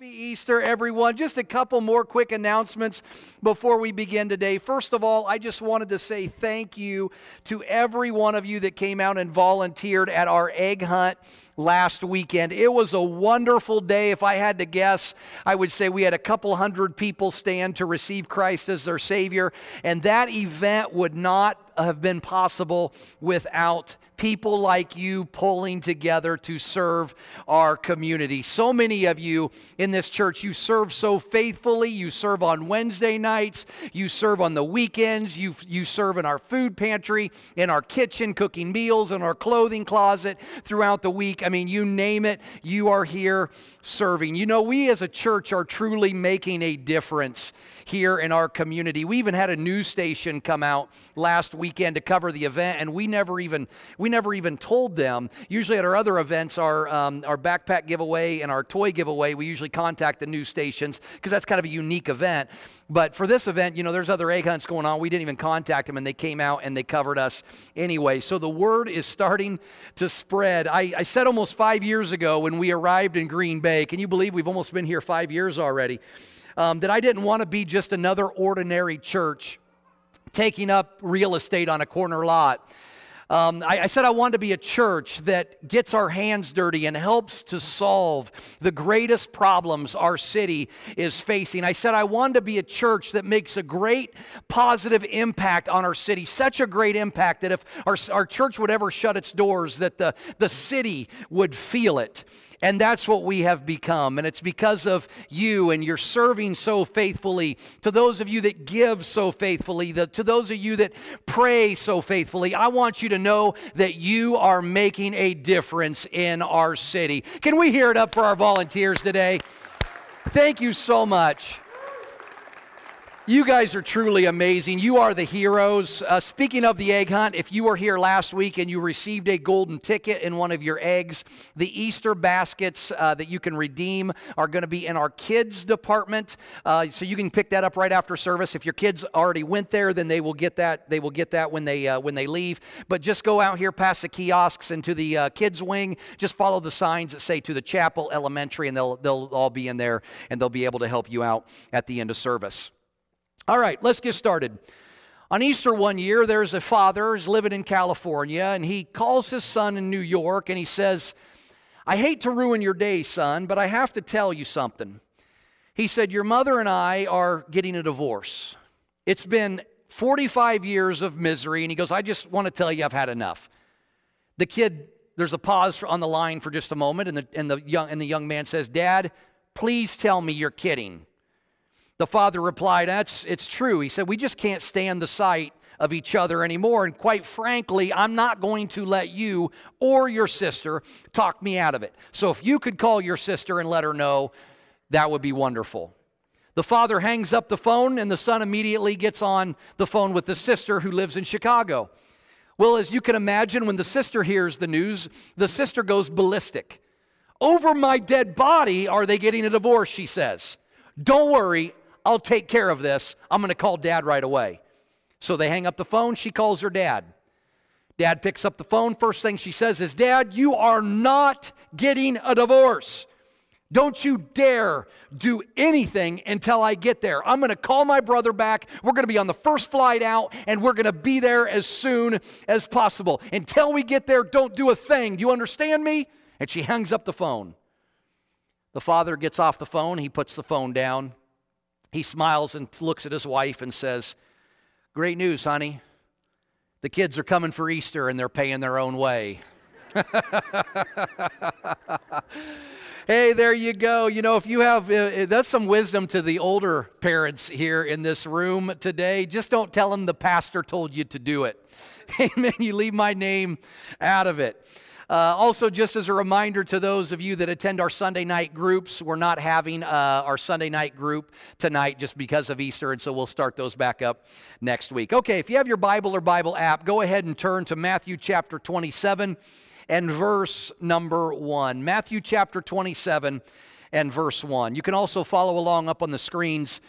Happy Easter, everyone. Just a couple more quick announcements before we begin today. First of all, I just wanted to say thank you to every one of you that came out and volunteered at our egg hunt last weekend. It was a wonderful day. If I had to guess, I would say we had a couple hundred people stand to receive Christ as their Savior, and that event would not have been possible without people like you pulling together to serve our community. So many of you in this church, you serve so faithfully. You serve on Wednesday nights, you serve on the weekends, you, you serve in our food pantry, in our kitchen, cooking meals, in our clothing closet throughout the week. I mean, you name it, you are here serving. You know, we as a church are truly making a difference here in our community. We even had a news station come out last weekend to cover the event, and we never even we never even told them. Usually at our other events, our um, our backpack giveaway and our toy giveaway, we usually contact the news stations because that's kind of a unique event. But for this event, you know, there's other egg hunts going on. We didn't even contact them, and they came out and they covered us anyway. So the word is starting to spread. I, I said almost five years ago when we arrived in Green Bay. Can you believe we've almost been here five years already? Um, that I didn't want to be just another ordinary church taking up real estate on a corner lot. Um, I, I, said I wanted to be a church that gets our hands dirty and helps to solve the greatest problems our city is facing. I said I wanted to be a church that makes a great positive impact on our city, such a great impact that if our, our church would ever shut its doors, that the, the city would feel it. And that's what we have become. And it's because of you and your serving so faithfully, to those of you that give so faithfully, the, to those of you that pray so faithfully. I want you to know that you are making a difference in our city. Can we hear it up for our volunteers today? Thank you so much. You guys are truly amazing. You are the heroes. Uh, speaking of the egg hunt, if you were here last week and you received a golden ticket in one of your eggs, the Easter baskets uh, that you can redeem are going to be in our kids department. Uh, so you can pick that up right after service. If your kids already went there, then they will get that. They will get that when they uh, when they leave. But just go out here past the kiosks into the uh, kids wing. Just follow the signs that say to the chapel elementary, and they'll they'll all be in there, and they'll be able to help you out at the end of service. All right, let's get started. On Easter one year, there's a father who's living in California, and he calls his son in New York and he says, I hate to ruin your day, son, but I have to tell you something. He said, Your mother and I are getting a divorce. It's been 45 years of misery, and he goes, I just want to tell you I've had enough. The kid, there's a pause on the line for just a moment, and the, and the, young, and the young man says, Dad, please tell me you're kidding. The father replied, That's it's true. He said, We just can't stand the sight of each other anymore. And quite frankly, I'm not going to let you or your sister talk me out of it. So if you could call your sister and let her know, that would be wonderful. The father hangs up the phone, and the son immediately gets on the phone with the sister who lives in Chicago. Well, as you can imagine, when the sister hears the news, the sister goes ballistic. Over my dead body are they getting a divorce, she says. Don't worry, I'll take care of this. I'm going to call dad right away. So they hang up the phone. She calls her dad. Dad picks up the phone. First thing she says is, Dad, you are not getting a divorce. Don't you dare do anything until I get there. I'm going to call my brother back. We're going to be on the first flight out, and we're going to be there as soon as possible. Until we get there, don't do a thing. Do you understand me? And she hangs up the phone. The father gets off the phone. He puts the phone down. He smiles and looks at his wife and says, Great news, honey. The kids are coming for Easter and they're paying their own way. hey, there you go. You know, if you have, uh, uh, that's some wisdom to the older parents here in this room today. Just don't tell them the pastor told you to do it. Amen. You leave my name out of it. Uh, also, just as a reminder to those of you that attend our Sunday night groups, we're not having uh, our Sunday night group tonight just because of Easter, and so we'll start those back up next week. Okay, if you have your Bible or Bible app, go ahead and turn to Matthew chapter 27 and verse number 1. Matthew chapter 27 and verse 1. You can also follow along up on the screens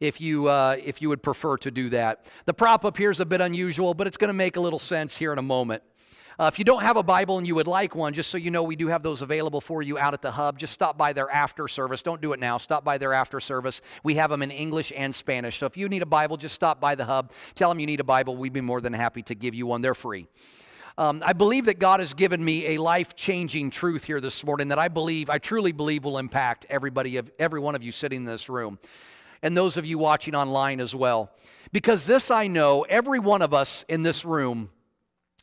if you, uh, if you would prefer to do that. The prop up here is a bit unusual, but it's going to make a little sense here in a moment. Uh, if you don't have a Bible and you would like one, just so you know, we do have those available for you out at the hub. Just stop by there after service. Don't do it now. Stop by there after service. We have them in English and Spanish. So if you need a Bible, just stop by the hub. Tell them you need a Bible. We'd be more than happy to give you one. They're free. Um, I believe that God has given me a life changing truth here this morning that I believe, I truly believe, will impact everybody, of, every one of you sitting in this room, and those of you watching online as well. Because this I know, every one of us in this room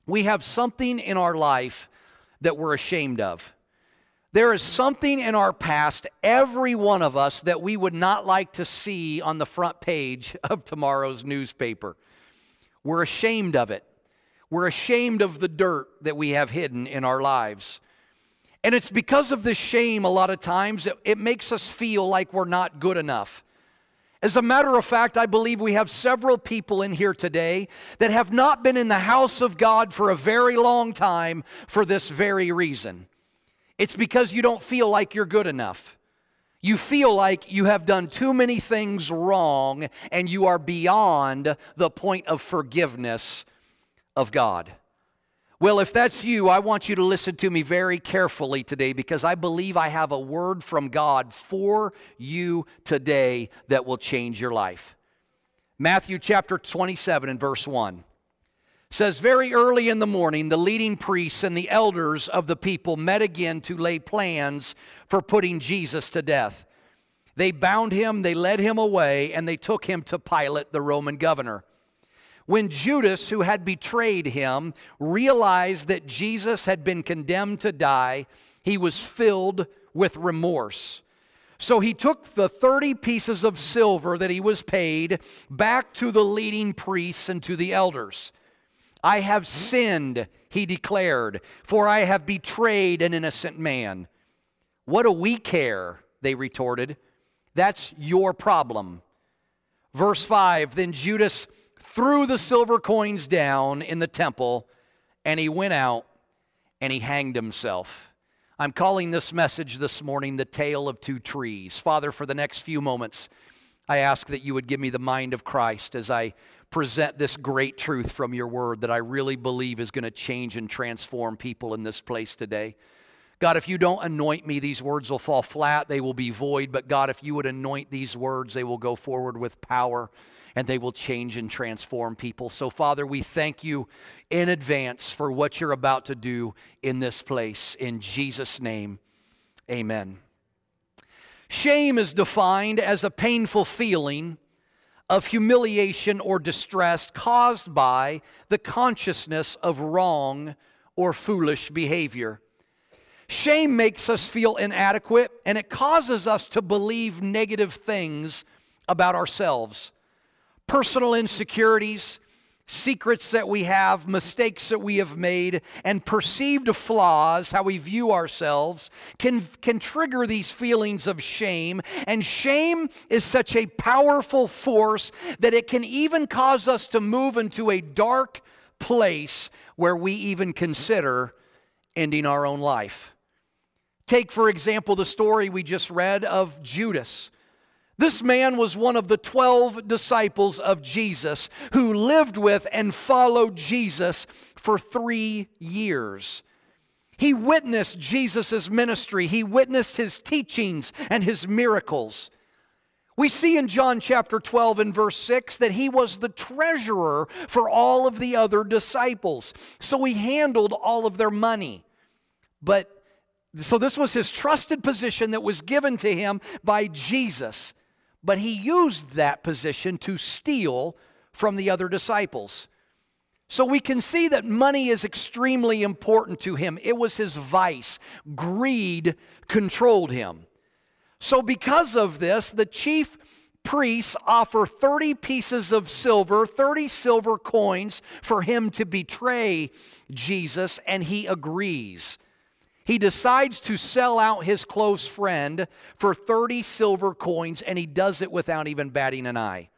we have something in our life that we're ashamed of. There is something in our past, every one of us, that we would not like to see on the front page of tomorrow's newspaper. We're ashamed of it. We're ashamed of the dirt that we have hidden in our lives. And it's because of this shame, a lot of times, it, it makes us feel like we're not good enough. As a matter of fact, I believe we have several people in here today that have not been in the house of God for a very long time for this very reason. It's because you don't feel like you're good enough. You feel like you have done too many things wrong and you are beyond the point of forgiveness of God. Well, if that's you, I want you to listen to me very carefully today because I believe I have a word from God for you today that will change your life. Matthew chapter 27 and verse 1 says, Very early in the morning, the leading priests and the elders of the people met again to lay plans for putting Jesus to death. They bound him, they led him away, and they took him to Pilate, the Roman governor. When Judas, who had betrayed him, realized that Jesus had been condemned to die, he was filled with remorse. So he took the 30 pieces of silver that he was paid back to the leading priests and to the elders. I have hmm? sinned, he declared, for I have betrayed an innocent man. What do we care? They retorted. That's your problem. Verse 5 Then Judas threw the silver coins down in the temple, and he went out and he hanged himself. I'm calling this message this morning the tale of two trees. Father, for the next few moments, I ask that you would give me the mind of Christ as I present this great truth from your word that I really believe is going to change and transform people in this place today. God, if you don't anoint me, these words will fall flat, they will be void. But God, if you would anoint these words, they will go forward with power and they will change and transform people. So, Father, we thank you in advance for what you're about to do in this place. In Jesus' name, amen. Shame is defined as a painful feeling of humiliation or distress caused by the consciousness of wrong or foolish behavior. Shame makes us feel inadequate and it causes us to believe negative things about ourselves personal insecurities, secrets that we have, mistakes that we have made, and perceived flaws, how we view ourselves, can, can trigger these feelings of shame. And shame is such a powerful force that it can even cause us to move into a dark place where we even consider ending our own life. Take, for example, the story we just read of Judas. This man was one of the 12 disciples of Jesus who lived with and followed Jesus for three years. He witnessed Jesus' ministry, he witnessed his teachings and his miracles. We see in John chapter 12 and verse 6 that he was the treasurer for all of the other disciples. So he handled all of their money. But so this was his trusted position that was given to him by Jesus but he used that position to steal from the other disciples. So we can see that money is extremely important to him. It was his vice. Greed controlled him. So, because of this, the chief priests offer 30 pieces of silver, 30 silver coins for him to betray Jesus, and he agrees he decides to sell out his close friend for 30 silver coins, and he does it without even batting an eye.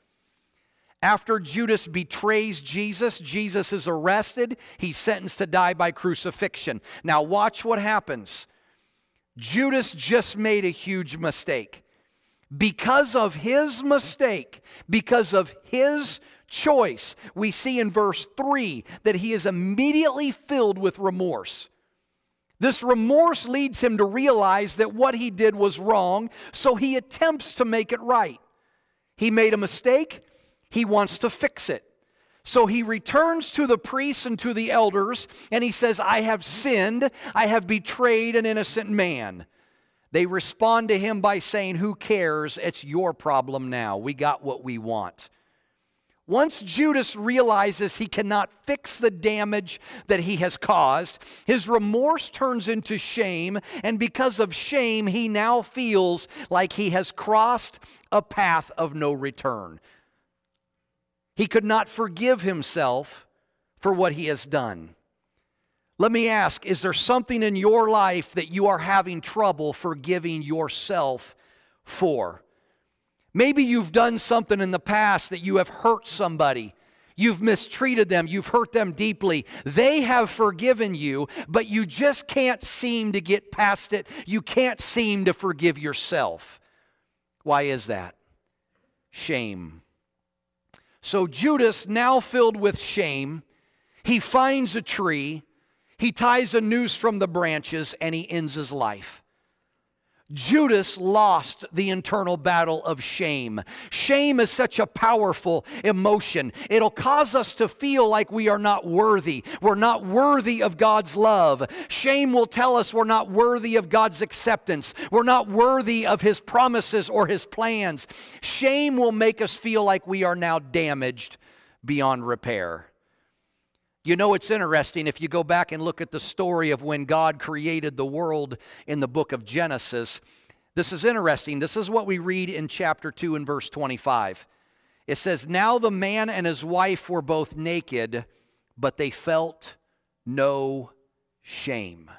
After Judas betrays Jesus, Jesus is arrested. He's sentenced to die by crucifixion. Now, watch what happens. Judas just made a huge mistake. Because of his mistake, because of his choice, we see in verse 3 that he is immediately filled with remorse. This remorse leads him to realize that what he did was wrong, so he attempts to make it right. He made a mistake, he wants to fix it. So he returns to the priests and to the elders, and he says, I have sinned, I have betrayed an innocent man. They respond to him by saying, Who cares? It's your problem now. We got what we want. Once Judas realizes he cannot fix the damage that he has caused, his remorse turns into shame, and because of shame, he now feels like he has crossed a path of no return. He could not forgive himself for what he has done. Let me ask is there something in your life that you are having trouble forgiving yourself for? Maybe you've done something in the past that you have hurt somebody. You've mistreated them. You've hurt them deeply. They have forgiven you, but you just can't seem to get past it. You can't seem to forgive yourself. Why is that? Shame. So Judas, now filled with shame, he finds a tree, he ties a noose from the branches, and he ends his life. Judas lost the internal battle of shame. Shame is such a powerful emotion. It'll cause us to feel like we are not worthy. We're not worthy of God's love. Shame will tell us we're not worthy of God's acceptance. We're not worthy of His promises or His plans. Shame will make us feel like we are now damaged beyond repair. You know, it's interesting if you go back and look at the story of when God created the world in the book of Genesis. This is interesting. This is what we read in chapter 2 and verse 25. It says, Now the man and his wife were both naked, but they felt no shame.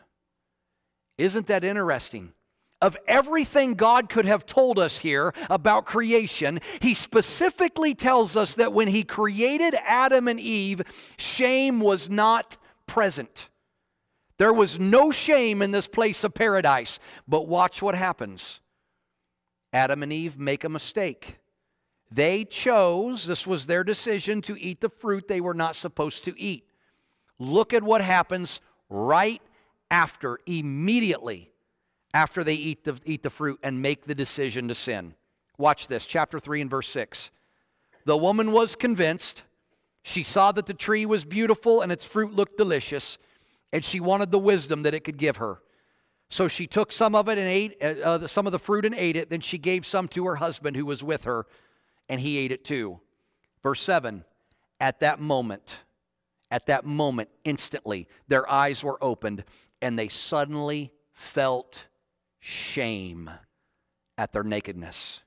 Isn't that interesting? Of everything God could have told us here about creation, he specifically tells us that when he created Adam and Eve, shame was not present. There was no shame in this place of paradise. But watch what happens Adam and Eve make a mistake. They chose, this was their decision, to eat the fruit they were not supposed to eat. Look at what happens right after, immediately after they eat the, eat the fruit and make the decision to sin. Watch this, chapter 3 and verse 6. The woman was convinced. She saw that the tree was beautiful and its fruit looked delicious, and she wanted the wisdom that it could give her. So she took some of it and ate uh, uh some of the fruit and ate it. Then she gave some to her husband who was with her, and he ate it too. Verse 7 At that moment, at that moment, instantly, their eyes were opened, and they suddenly felt shame at their nakedness.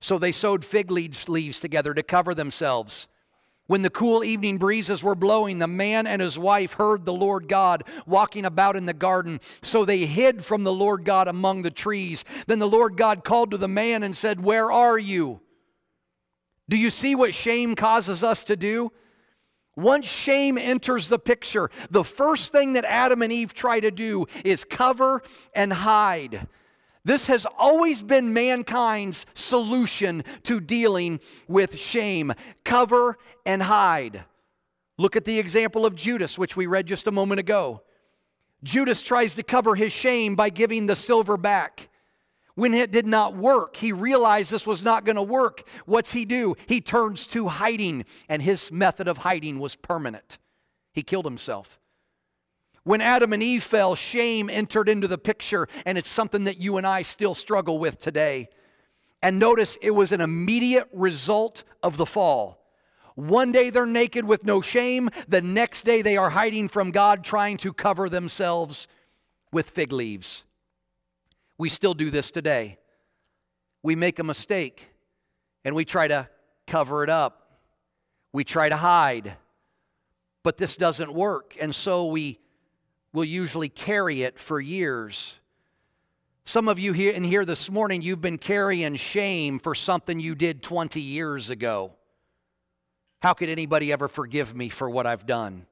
So they sewed fig leaves together to cover themselves. When the cool evening breezes were blowing, the man and his wife heard the Lord God walking about in the garden. So they hid from the Lord God among the trees. Then the Lord God called to the man and said, Where are you? Do you see what shame causes us to do? Once shame enters the picture, the first thing that Adam and Eve try to do is cover and hide. This has always been mankind's solution to dealing with shame cover and hide. Look at the example of Judas, which we read just a moment ago. Judas tries to cover his shame by giving the silver back. When it did not work, he realized this was not going to work. What's he do? He turns to hiding, and his method of hiding was permanent. He killed himself. When Adam and Eve fell, shame entered into the picture, and it's something that you and I still struggle with today. And notice it was an immediate result of the fall. One day they're naked with no shame, the next day they are hiding from God, trying to cover themselves with fig leaves. We still do this today. We make a mistake and we try to cover it up, we try to hide, but this doesn't work. And so we will usually carry it for years. Some of you here in here this morning, you've been carrying shame for something you did 20 years ago. How could anybody ever forgive me for what I've done?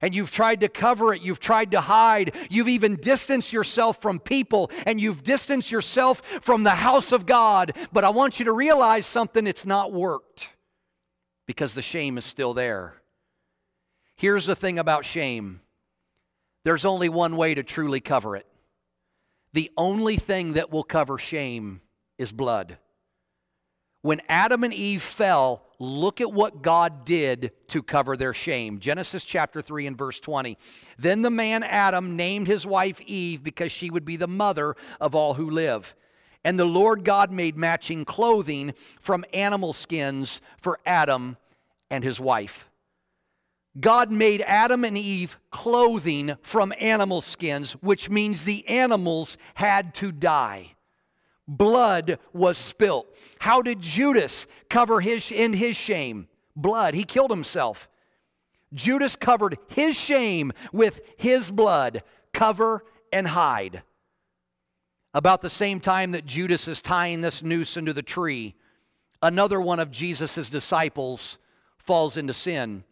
And you've tried to cover it, you've tried to hide, you've even distanced yourself from people, and you've distanced yourself from the house of God. But I want you to realize something it's not worked because the shame is still there. Here's the thing about shame there's only one way to truly cover it. The only thing that will cover shame is blood. When Adam and Eve fell, look at what God did to cover their shame. Genesis chapter 3 and verse 20. Then the man Adam named his wife Eve because she would be the mother of all who live. And the Lord God made matching clothing from animal skins for Adam and his wife. God made Adam and Eve clothing from animal skins, which means the animals had to die. Blood was spilt. How did Judas cover his in his shame? Blood. He killed himself. Judas covered his shame with his blood. Cover and hide. About the same time that Judas is tying this noose into the tree, another one of Jesus' disciples falls into sin.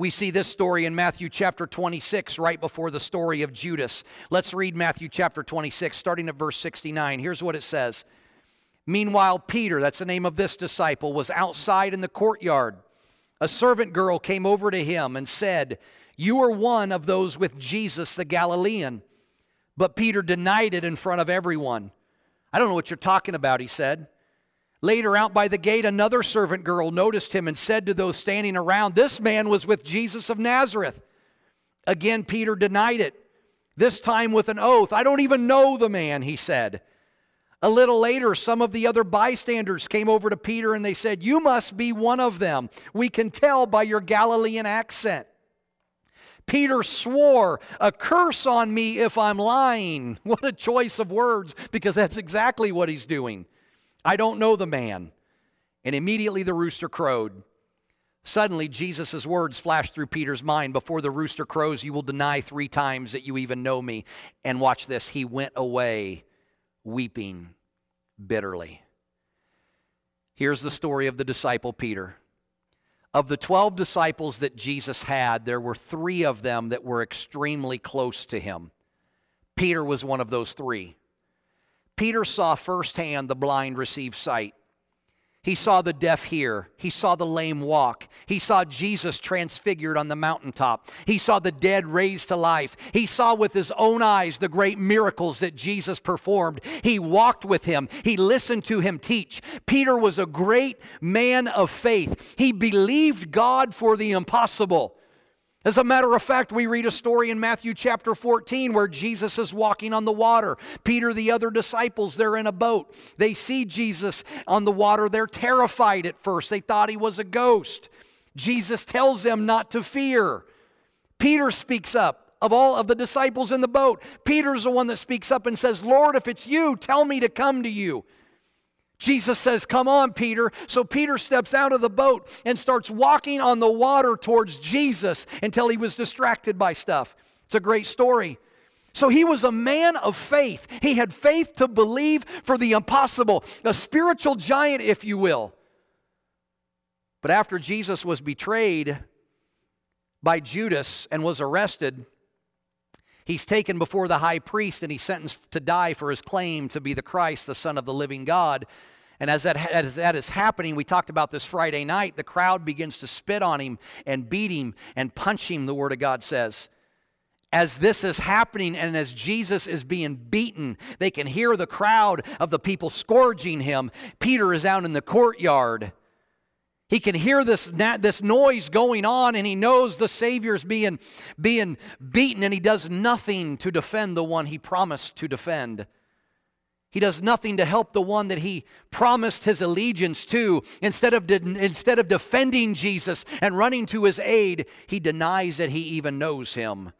We see this story in Matthew chapter 26, right before the story of Judas. Let's read Matthew chapter 26, starting at verse 69. Here's what it says Meanwhile, Peter, that's the name of this disciple, was outside in the courtyard. A servant girl came over to him and said, You are one of those with Jesus the Galilean. But Peter denied it in front of everyone. I don't know what you're talking about, he said. Later, out by the gate, another servant girl noticed him and said to those standing around, This man was with Jesus of Nazareth. Again, Peter denied it, this time with an oath. I don't even know the man, he said. A little later, some of the other bystanders came over to Peter and they said, You must be one of them. We can tell by your Galilean accent. Peter swore, A curse on me if I'm lying. What a choice of words, because that's exactly what he's doing. I don't know the man. And immediately the rooster crowed. Suddenly, Jesus' words flashed through Peter's mind Before the rooster crows, you will deny three times that you even know me. And watch this. He went away weeping bitterly. Here's the story of the disciple Peter. Of the 12 disciples that Jesus had, there were three of them that were extremely close to him. Peter was one of those three. Peter saw firsthand the blind receive sight. He saw the deaf hear. He saw the lame walk. He saw Jesus transfigured on the mountaintop. He saw the dead raised to life. He saw with his own eyes the great miracles that Jesus performed. He walked with him. He listened to him teach. Peter was a great man of faith. He believed God for the impossible. As a matter of fact, we read a story in Matthew chapter 14 where Jesus is walking on the water. Peter, the other disciples, they're in a boat. They see Jesus on the water. They're terrified at first. They thought he was a ghost. Jesus tells them not to fear. Peter speaks up. Of all of the disciples in the boat, Peter's the one that speaks up and says, Lord, if it's you, tell me to come to you. Jesus says, Come on, Peter. So Peter steps out of the boat and starts walking on the water towards Jesus until he was distracted by stuff. It's a great story. So he was a man of faith. He had faith to believe for the impossible, a spiritual giant, if you will. But after Jesus was betrayed by Judas and was arrested, he's taken before the high priest and he's sentenced to die for his claim to be the Christ, the Son of the living God. And as that, as that is happening, we talked about this Friday night, the crowd begins to spit on him and beat him and punch him, the Word of God says. As this is happening and as Jesus is being beaten, they can hear the crowd of the people scourging him. Peter is out in the courtyard. He can hear this, this noise going on and he knows the Savior's being, being beaten and he does nothing to defend the one he promised to defend. He does nothing to help the one that he promised his allegiance to. Instead of, de- instead of defending Jesus and running to his aid, he denies that he even knows him.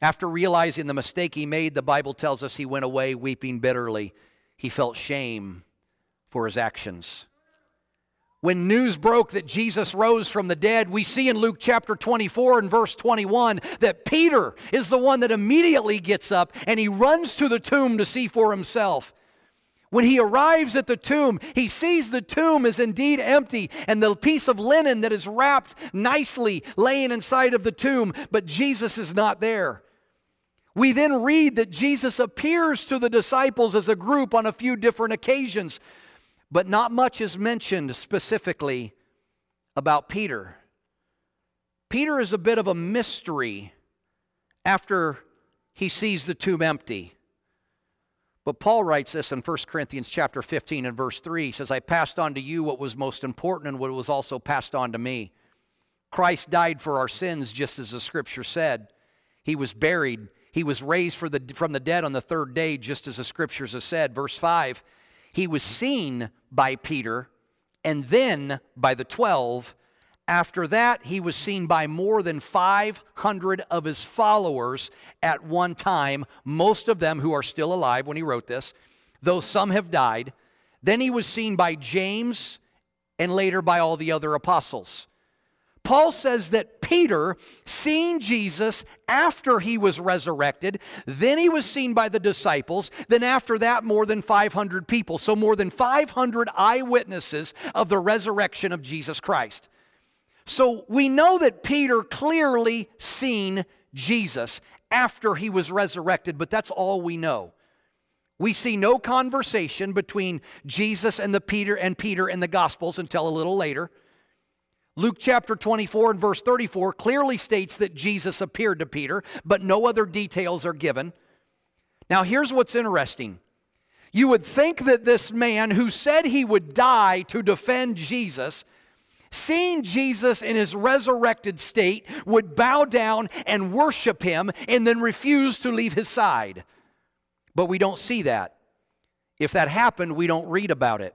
After realizing the mistake he made, the Bible tells us he went away weeping bitterly. He felt shame for his actions when news broke that Jesus rose from the dead, we see in Luke chapter 24 and verse 21 that Peter is the one that immediately gets up and he runs to the tomb to see for himself. When he arrives at the tomb, he sees the tomb is indeed empty and the piece of linen that is wrapped nicely laying inside of the tomb, but Jesus is not there. We then read that Jesus appears to the disciples as a group on a few different occasions but not much is mentioned specifically about Peter. Peter is a bit of a mystery after he sees the tomb empty. But Paul writes this in 1 Corinthians chapter 15 and verse 3. He says, I passed on to you what was most important and what was also passed on to me. Christ died for our sins, just as the scripture said. He was buried. He was raised the, from the dead on the third day, just as the scriptures have said. Verse 5 He was seen by Peter and then by the twelve. After that, he was seen by more than 500 of his followers at one time, most of them who are still alive when he wrote this, though some have died. Then he was seen by James and later by all the other apostles. Paul says that Peter, seeing Jesus after he was resurrected, then he was seen by the disciples, then after that, more than 500 people. So, more than 500 eyewitnesses of the resurrection of Jesus Christ. So we know that Peter clearly seen Jesus after he was resurrected, but that's all we know. We see no conversation between Jesus and the Peter and Peter in the Gospels until a little later. Luke chapter 24 and verse 34 clearly states that Jesus appeared to Peter, but no other details are given. Now, here's what's interesting. You would think that this man who said he would die to defend Jesus seeing Jesus in his resurrected state, would bow down and worship him and then refuse to leave his side. But we don't see that. If that happened, we don't read about it.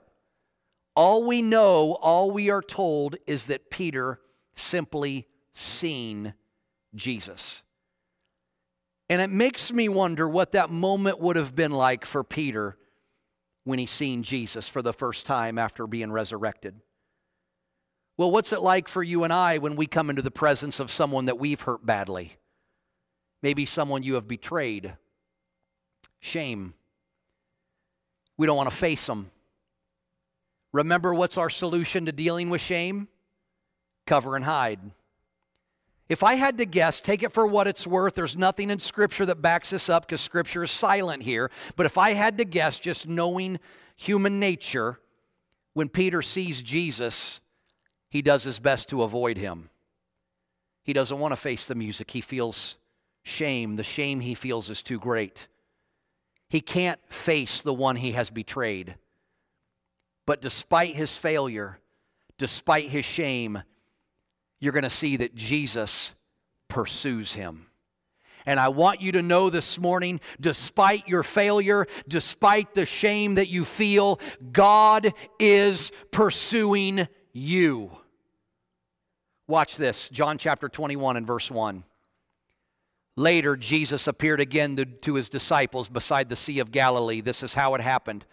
All we know, all we are told, is that Peter simply seen Jesus. And it makes me wonder what that moment would have been like for Peter when he seen Jesus for the first time after being resurrected. Well, what's it like for you and I when we come into the presence of someone that we've hurt badly? Maybe someone you have betrayed. Shame. We don't want to face them. Remember what's our solution to dealing with shame? Cover and hide. If I had to guess, take it for what it's worth. There's nothing in Scripture that backs this up because Scripture is silent here. But if I had to guess, just knowing human nature, when Peter sees Jesus, he does his best to avoid him. He doesn't want to face the music. He feels shame. The shame he feels is too great. He can't face the one he has betrayed. But despite his failure, despite his shame, you're going to see that Jesus pursues him. And I want you to know this morning, despite your failure, despite the shame that you feel, God is pursuing you. Watch this John chapter 21 and verse 1. Later, Jesus appeared again to, to, his disciples beside the Sea of Galilee. This is how it happened.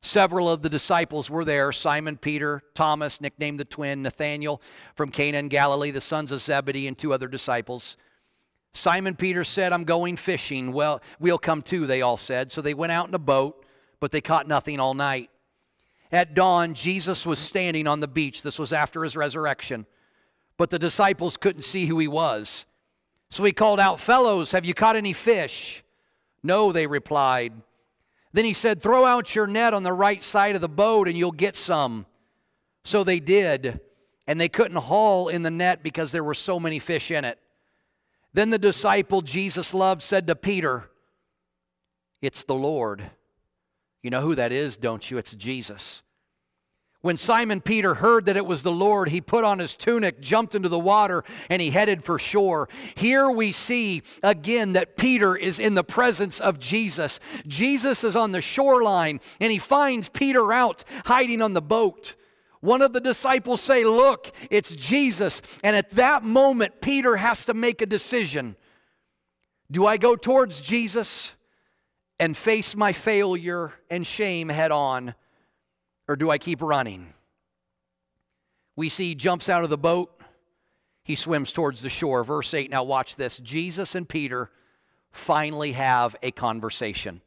Several of the disciples were there Simon Peter, Thomas, nicknamed the twin, Nathanael from Cana in Galilee, the sons of Zebedee, and two other disciples. Simon Peter said, I'm going fishing. Well, we'll come too, they all said. So they went out in a boat, but they caught nothing all night. At dawn, Jesus was standing on the beach. This was after his resurrection. But the disciples couldn't see who he was. So he called out, Fellows, have you caught any fish? No, they replied. Then he said, Throw out your net on the right side of the boat and you'll get some. So they did, and they couldn't haul in the net because there were so many fish in it. Then the disciple Jesus loved said to Peter, It's the Lord. You know who that is, don't you? It's Jesus. When Simon Peter heard that it was the Lord, he put on his tunic, jumped into the water, and he headed for shore. Here we see again that Peter is in the presence of Jesus. Jesus is on the shoreline, and he finds Peter out hiding on the boat. One of the disciples say, "Look, it's Jesus." And at that moment, Peter has to make a decision. Do I go towards Jesus and face my failure and shame head on? Or do I keep running? We see he jumps out of the boat. He swims towards the shore. Verse 8. Now, watch this. Jesus and Peter finally have a conversation.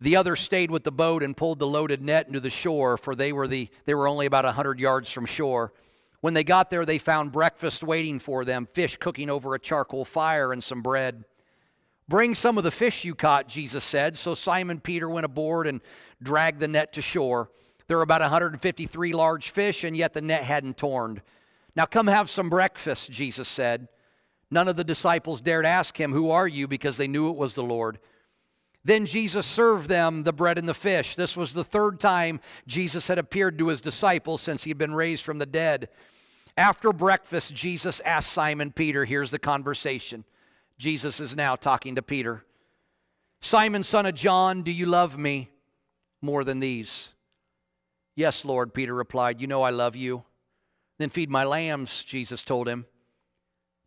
The others stayed with the boat and pulled the loaded net into the shore, for they were, the, they were only about a 100 yards from shore. When they got there, they found breakfast waiting for them fish cooking over a charcoal fire and some bread. Bring some of the fish you caught, Jesus said. So Simon Peter went aboard and dragged the net to shore, There were about 153 large fish, and yet the net hadn't torn. Now come have some breakfast, Jesus said. None of the disciples dared ask him, Who are you? because they knew it was the Lord. Then Jesus served them the bread and the fish. This was the third time Jesus had appeared to his disciples since he had been raised from the dead. After breakfast, Jesus asked Simon Peter, here's the conversation. Jesus is now talking to Peter. Simon, son of John, do you love me more than these? Yes, Lord, Peter replied. You know I love you. Then feed my lambs, Jesus told him.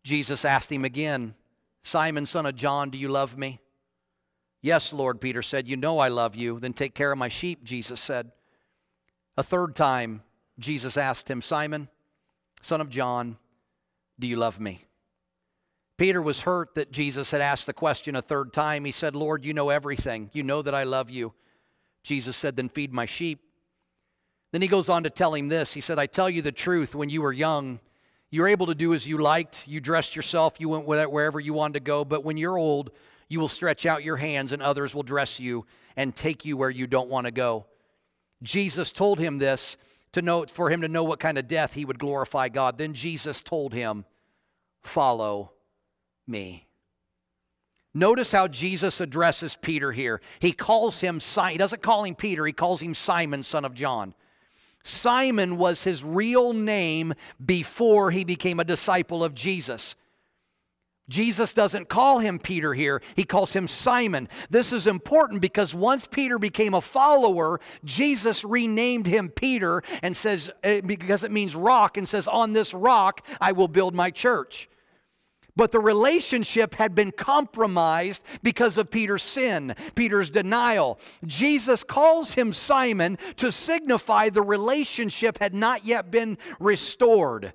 Jesus asked him again, Simon, son of John, do you love me? Yes, Lord, Peter said. You know I love you. Then take care of my sheep, Jesus said. A third time, Jesus asked him, Simon, son of John, do you love me? Peter was hurt that Jesus had asked the question a third time. He said, Lord, you know everything. You know that I love you. Jesus said, Then feed my sheep. Then he goes on to tell him this. He said, I tell you the truth, when you were young, you were able to do as you liked. You dressed yourself, you went wherever you wanted to go. But when you're old, you will stretch out your hands, and others will dress you and take you where you don't want to go. Jesus told him this to know for him to know what kind of death he would glorify God. Then Jesus told him, Follow me. Notice how Jesus addresses Peter here. He calls him He doesn't call him Peter, he calls him Simon, son of John. Simon was his real name before he became a disciple of Jesus. Jesus doesn't call him Peter here, he calls him Simon. This is important because once Peter became a follower, Jesus renamed him Peter and says, eh, because it means rock, and says, On this rock I will build my church. But the relationship had been compromised because of Peter's sin, Peter's denial. Jesus calls him Simon to signify the relationship had not yet been restored.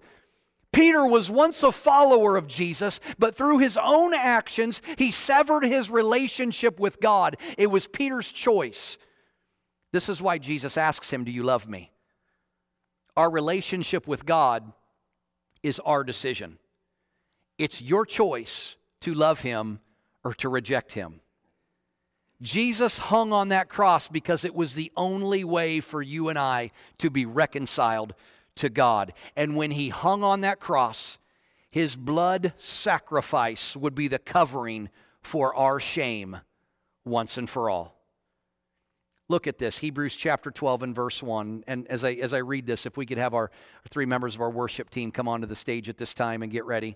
Peter was once a follower of Jesus, but through his own actions, he severed his relationship with God. It was Peter's choice. This is why Jesus asks him, Do you love me? Our relationship with God is our decision. It's your choice to love him or to reject him. Jesus hung on that cross because it was the only way for you and I to be reconciled to God. And when he hung on that cross, his blood sacrifice would be the covering for our shame once and for all. Look at this, Hebrews chapter 12 and verse 1. And as I, as I read this, if we could have our three members of our worship team come onto the stage at this time and get ready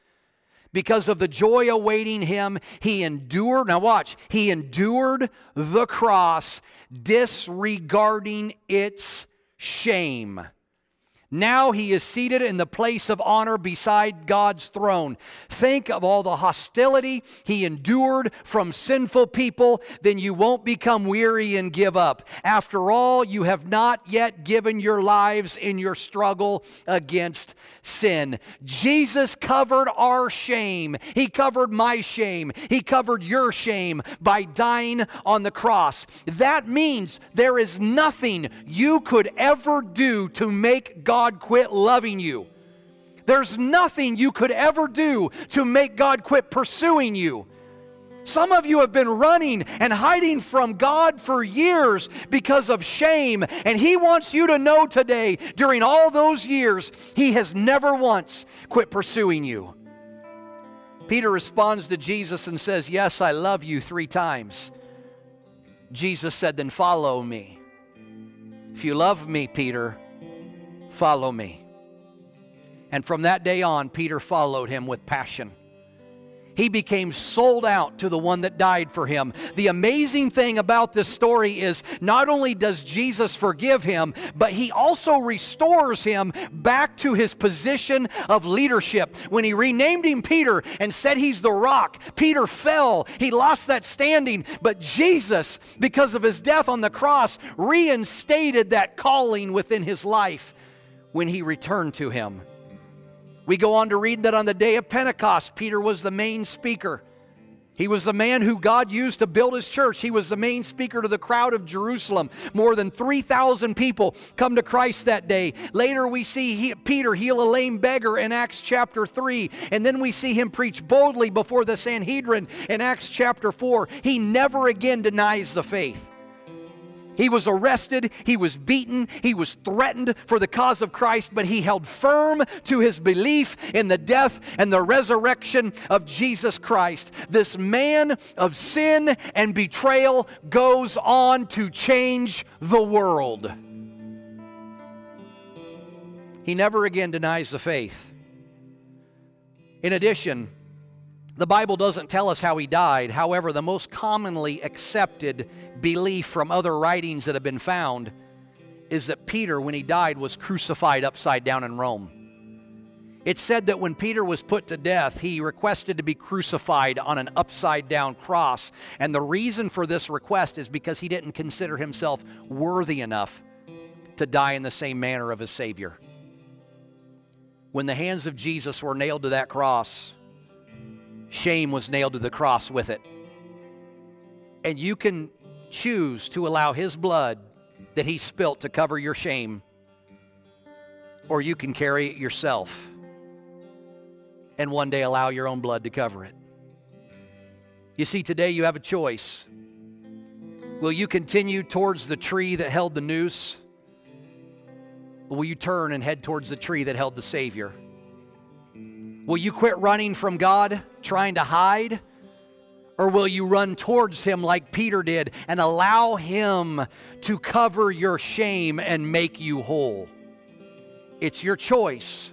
Because of the joy awaiting him, he endured. Now, watch, he endured the cross, disregarding its shame now he is seated in the place of honor beside God's throne. Think of all the hostility he endured from sinful people, then you won't become weary and give up. After all, you have not yet given your lives in your struggle against sin. Jesus covered our shame. He covered my shame. He covered your shame by dying on the cross. That means there is nothing you could ever do to make God God quit loving you. There's nothing you could ever do to make God quit pursuing you. Some of you have been running and hiding from God for years because of shame, and He wants you to know today, during all those years, He has never once quit pursuing you. Peter responds to Jesus and says, Yes, I love you three times. Jesus said, Then follow me. If you love me, Peter, Follow me. And from that day on, Peter followed him with passion. He became sold out to the one that died for him. The amazing thing about this story is not only does Jesus forgive him, but he also restores him back to his position of leadership. When he renamed him Peter and said he's the rock, Peter fell. He lost that standing. But Jesus, because of his death on the cross, reinstated that calling within his life when he returned to him. We go on to read that on the day of Pentecost, Peter was the main speaker. He was the man who God used to build his church. He was the main speaker to the crowd of Jerusalem. More than 3,000 people come to Christ that day. Later, we see he, Peter heal a lame beggar in Acts chapter 3. And then we see him preach boldly before the Sanhedrin in Acts chapter 4. He never again denies the faith. He was arrested, he was beaten, he was threatened for the cause of Christ, but he held firm to his belief in the death and the resurrection of Jesus Christ. This man of sin and betrayal goes on to change the world. He never again denies the faith. In addition, the Bible doesn't tell us how he died. However, the most commonly accepted belief from other writings that have been found is that Peter, when he died, was crucified upside down in Rome. It's said that when Peter was put to death, he requested to be crucified on an upside down cross. And the reason for this request is because he didn't consider himself worthy enough to die in the same manner of his Savior. When the hands of Jesus were nailed to that cross, shame was nailed to the cross with it. And you can choose to allow His blood that He spilt to cover your shame, or you can carry it yourself and one day allow your own blood to cover it. You see, today you have a choice. Will you continue towards the tree that held the noose? Or will you turn and head towards the tree that held the Savior? Will you quit running from God, trying to hide? Or will you run towards Him like Peter did and allow Him to cover your shame and make you whole? It's your choice.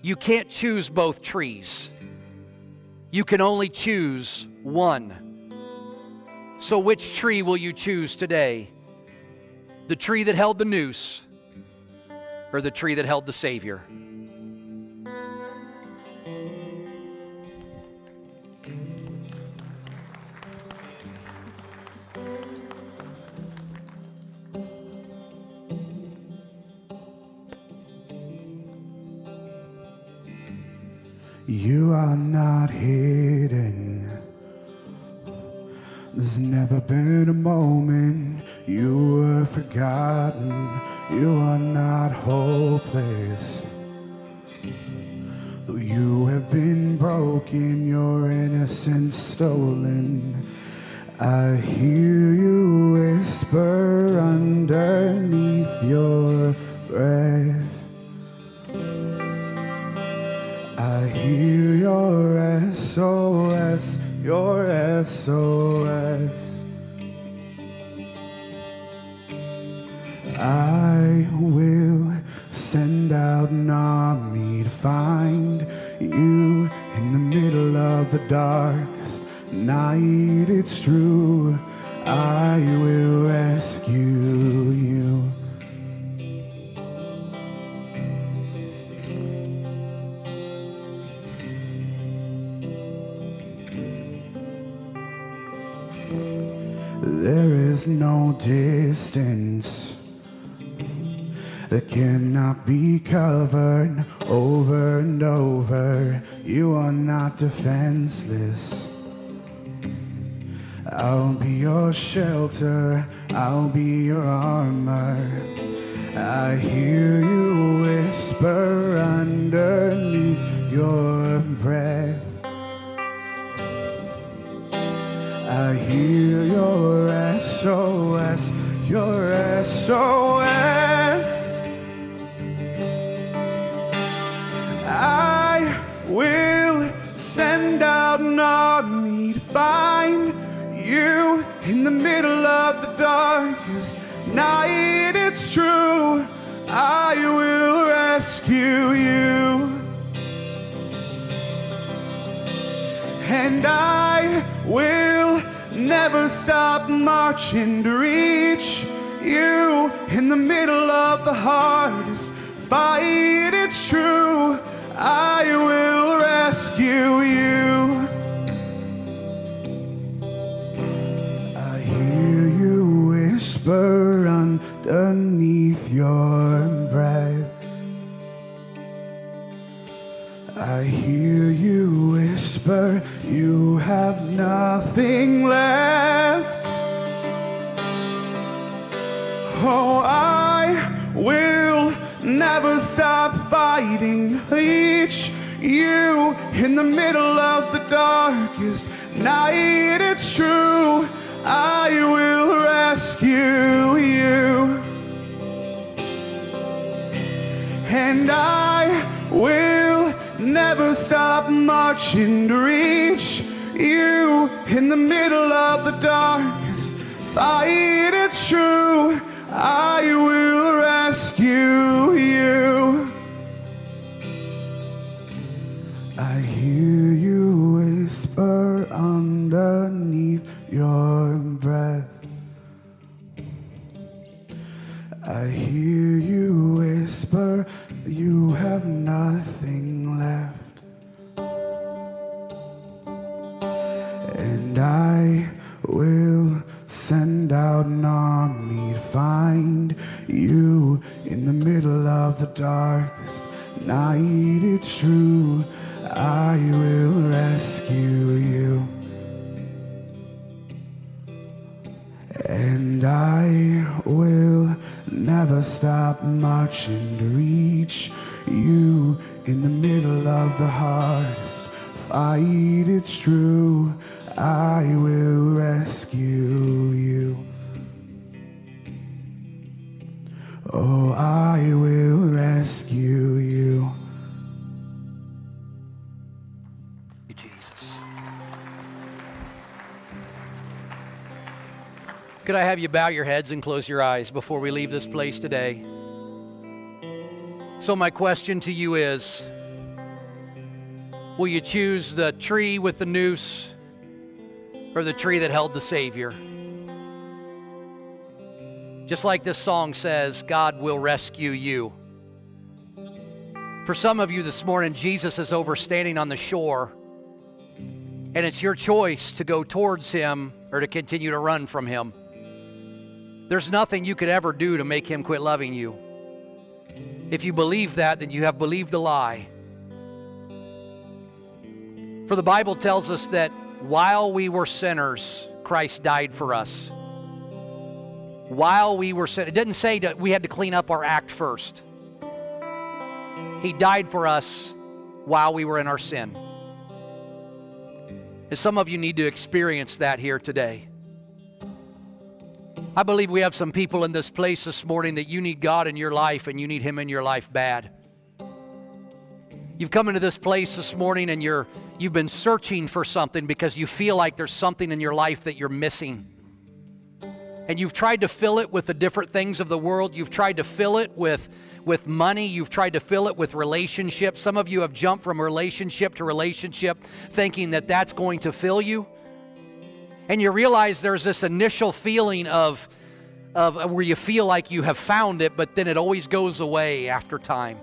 You can't choose both trees, you can only choose one. So, which tree will you choose today? The tree that held the noose or the tree that held the Savior? Distance that cannot be covered over and over. You are not defenseless. I'll be your shelter, I'll be your armor. I hear you whisper underneath your breath. I hear your SOS, your SOS. I will send out an army to find you in the middle of the darkest stop marching to reach you in the middle of the hardest fight. And I will send out an army to find you in the middle of the darkest night. It's true, I will rescue you. And I will never stop marching to reach you in the middle of the hardest fight. It's true, I will rescue you. Oh, I will rescue you. Jesus. Could I have you bow your heads and close your eyes before we leave this place today? So, my question to you is Will you choose the tree with the noose or the tree that held the Savior? Just like this song says, God will rescue you. For some of you this morning, Jesus is over standing on the shore, and it's your choice to go towards him or to continue to run from him. There's nothing you could ever do to make him quit loving you. If you believe that, then you have believed a lie. For the Bible tells us that while we were sinners, Christ died for us. While we were sinners, it didn't say that we had to clean up our act first. He died for us while we were in our sin. And some of you need to experience that here today. I believe we have some people in this place this morning that you need God in your life and you need Him in your life bad. You've come into this place this morning and you're you've been searching for something because you feel like there's something in your life that you're missing. And you've tried to fill it with the different things of the world. You've tried to fill it with with money. You've tried to fill it with relationships. Some of you have jumped from relationship to relationship thinking that that's going to fill you. And you realize there's this initial feeling of, of where you feel like you have found it, but then it always goes away after time.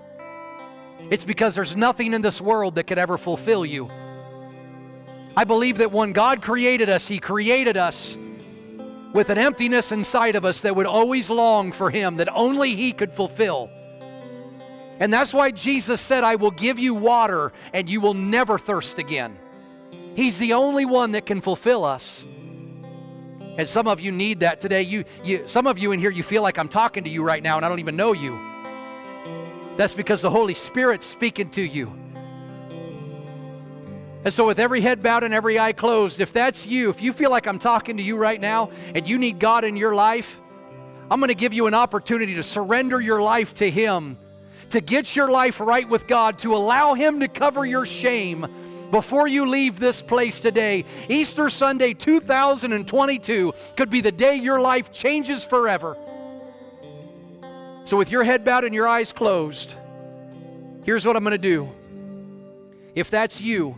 It's because there's nothing in this world that could ever fulfill you. I believe that when God created us, He created us with an emptiness inside of us that would always long for Him, that only He could fulfill. And that's why Jesus said, I will give you water and you will never thirst again. He's the only one that can fulfill us. And some of you need that today. You, you, some of you in here, you feel like I'm talking to you right now and I don't even know you. That's because the Holy Spirit's speaking to you. And so, with every head bowed and every eye closed, if that's you, if you feel like I'm talking to you right now and you need God in your life, I'm going to give you an opportunity to surrender your life to Him, to get your life right with God, to allow Him to cover your shame before you leave this place today. Easter Sunday 2022 could be the day your life changes forever. So, with your head bowed and your eyes closed, here's what I'm going to do. If that's you,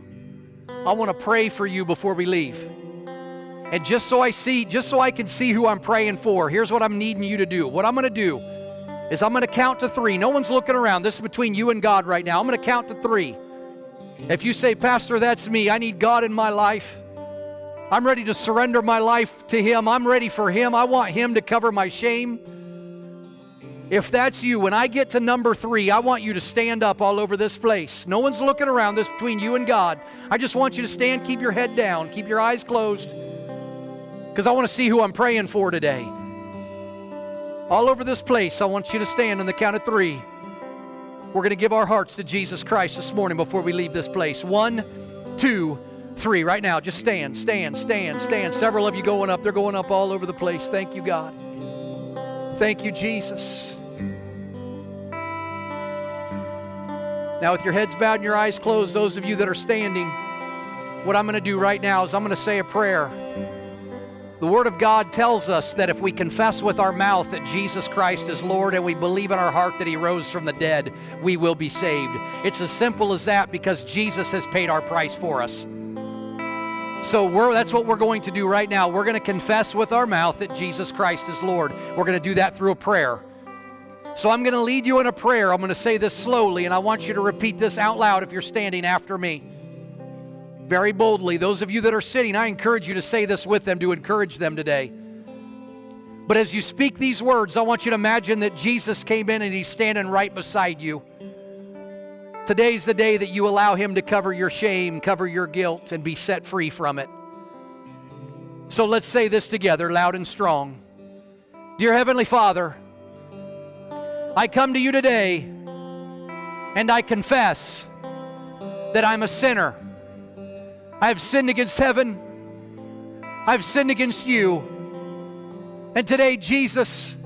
I want to pray for you before we leave. And just so I see, just so I can see who I'm praying for, here's what I'm needing you to do. What I'm going to do is I'm going to count to three. No one's looking around. This is between you and God right now. I'm going to count to three. If you say, Pastor, that's me, I need God in my life. I'm ready to surrender my life to Him. I'm ready for Him. I want Him to cover my shame. If that's you, when I get to number three, I want you to stand up all over this place. No one's looking around. This between you and God. I just want you to stand, keep your head down, keep your eyes closed, because I want to see who I'm praying for today. All over this place, I want you to stand on the count of three. We're going to give our hearts to Jesus Christ this morning before we leave this place. One, two, three. Right now, just stand, stand, stand, stand. Several of you going up. They're going up all over the place. Thank you, God. Thank you, Jesus. Now, with your heads bowed and your eyes closed, those of you that are standing, what I'm going to do right now is I'm going to say a prayer. The Word of God tells us that if we confess with our mouth that Jesus Christ is Lord and we believe in our heart that He rose from the dead, we will be saved. It's as simple as that because Jesus has paid our price for us. So that's what we're going to do right now. We're going to confess with our mouth that Jesus Christ is Lord. We're going to do that through a prayer. So I'm going to lead you in a prayer. I'm going to say this slowly, and I want you to repeat this out loud if you're standing after me. Very boldly. Those of you that are sitting, I encourage you to say this with them to encourage them today. But as you speak these words, I want you to imagine that Jesus came in and he's standing right beside you. Today's the day that you allow him to cover your shame, cover your guilt, and be set free from it. So let's say this together, loud and strong. Dear Heavenly Father, I come to you today and I confess that I'm a sinner. I have sinned against heaven. I've sinned against you. And today, Jesus,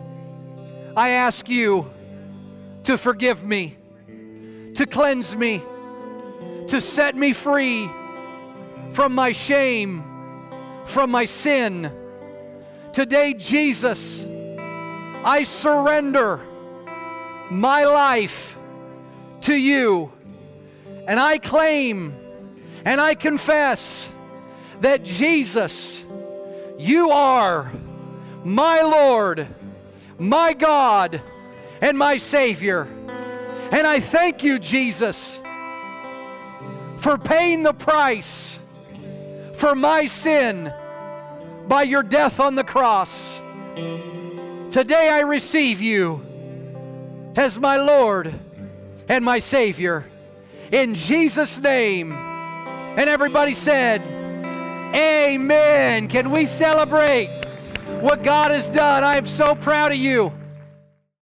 I ask you to forgive me, to cleanse me, to set me free from my shame, from my sin. Today, Jesus, I surrender my life to you. And I claim and I confess that Jesus, you are my Lord, my God, and my Savior. And I thank you, Jesus, for paying the price for my sin by your death on the cross. Today I receive you as my Lord and my Savior. In Jesus' name. And everybody said, Amen. Can we celebrate what God has done? I am so proud of you.